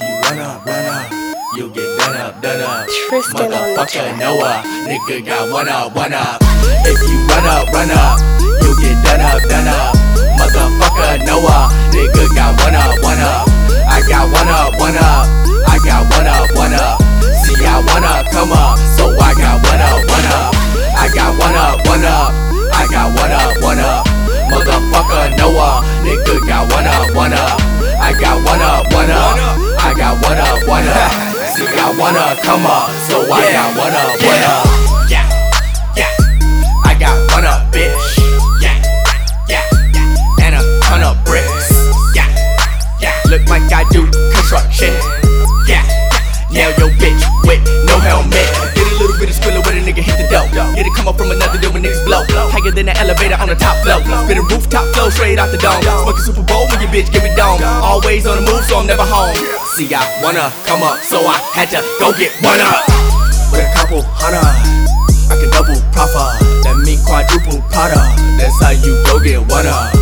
you run up, run up, you'll get done up, done up. Tristan Motherfucker. Noah, nigga got one up, one up. If you run up, run up, you get done up, done up. Motherfucker Noah, nigga got one up, one up. I got one up, one up. I got one up, one up. See, I wanna come up, so I got one up, one up. I got one up, one up. I got one up, one up. Motherfucker Noah, nigga got one up, one up. I got one up, one up. I got one up, one up. See, I wanna come up, so I got one up, one up. Yeah, yeah. I got one up, bitch. Yeah, yeah, yeah. And a ton of bricks. Yeah, yeah. Look like I do construction. Yeah, nail your bitch with no helmet. Niggas blow. Higher than the elevator on the top floor. Spitting rooftop flow straight out the dome. Smoking Super Bowl when your bitch give me dome. Always on the move, so I'm never home. See, I wanna come up, so I had to go get one up. With a couple hundred, I can double profit. That mean quadruple Prada. That's how you go get one up.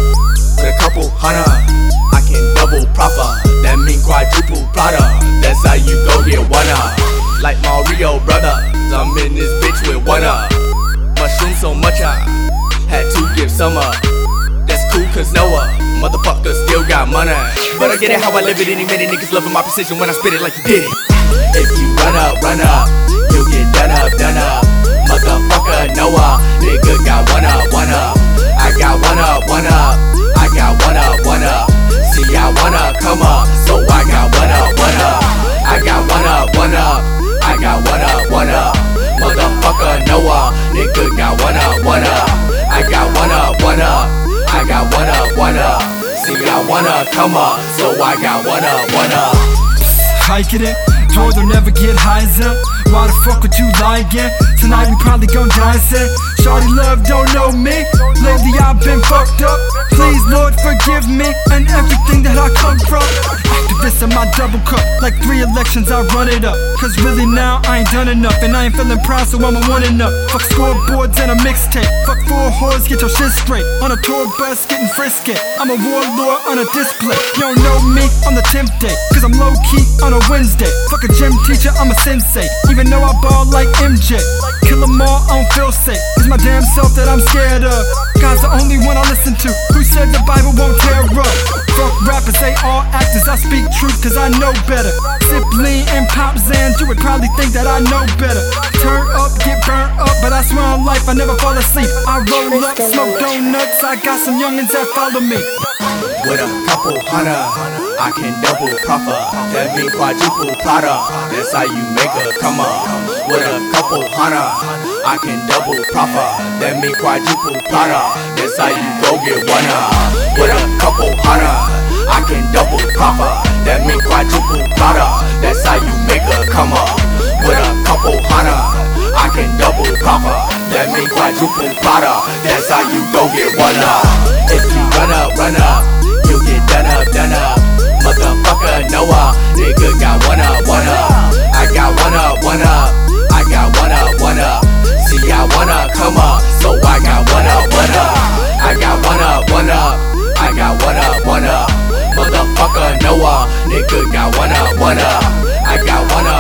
With a couple hundred, I can double profit. That mean quadruple Prada. That's how you go get one up. Like Mario brother, I'm in this bitch with one up. So much I had to give some up. That's cool cause Noah, uh, motherfucker still got money. But I get it how I live it any minute. Niggas loving my precision when I spit it like you did it. If you run up, run up, you get done up, done up. Motherfucker Noah, uh, nigga got one up, one up. I got one up, one up. Wanna come up, so I got one up, one up. hiking it. Told her never get heiser. Why the fuck would you lie again? Tonight we probably gon' die set. Shorty love don't know me. Lately I've been fucked up. Please Lord forgive me and everything that I come from. In my double cup. Like three elections I run it up. Cause really now I ain't done enough. And I ain't feeling proud so I'm a one and up. Fuck scoreboards and a mixtape. Fuck four whores, get your shit straight. On a tour bus getting frisky. I'm a warlord on a display. You don't know me on the 10th day. Cause I'm low key on a Wednesday. Fuck a gym teacher, I'm a sensei. Even though I ball like MJ. Kill 'em all, I don't feel safe. It's my damn self that I'm scared of. God's the only one I listen to. Who said the Bible won't tear up? Fuck speak truth cause I know better. Sip lean and pop Zan, you would probably think that I know better. Turn up, get burnt up, but I swear on life I never fall asleep. I roll up, smoke donuts, I got some youngins that follow me. With a couple hundred, I can double profit. That mean quadruple Prada. That's how you make a come up. With a couple hundred, I can double profit. That mean quadruple Prada. That's how you go get one up. With a couple hundred, I can double That mean quadruple Prada. That's how you make a come up. With a couple hundred, I can double profit. That mean quadruple Prada. That's how you go get one up. If you run up, run up. You get done up, done up. good, got one up, one up. I got one up.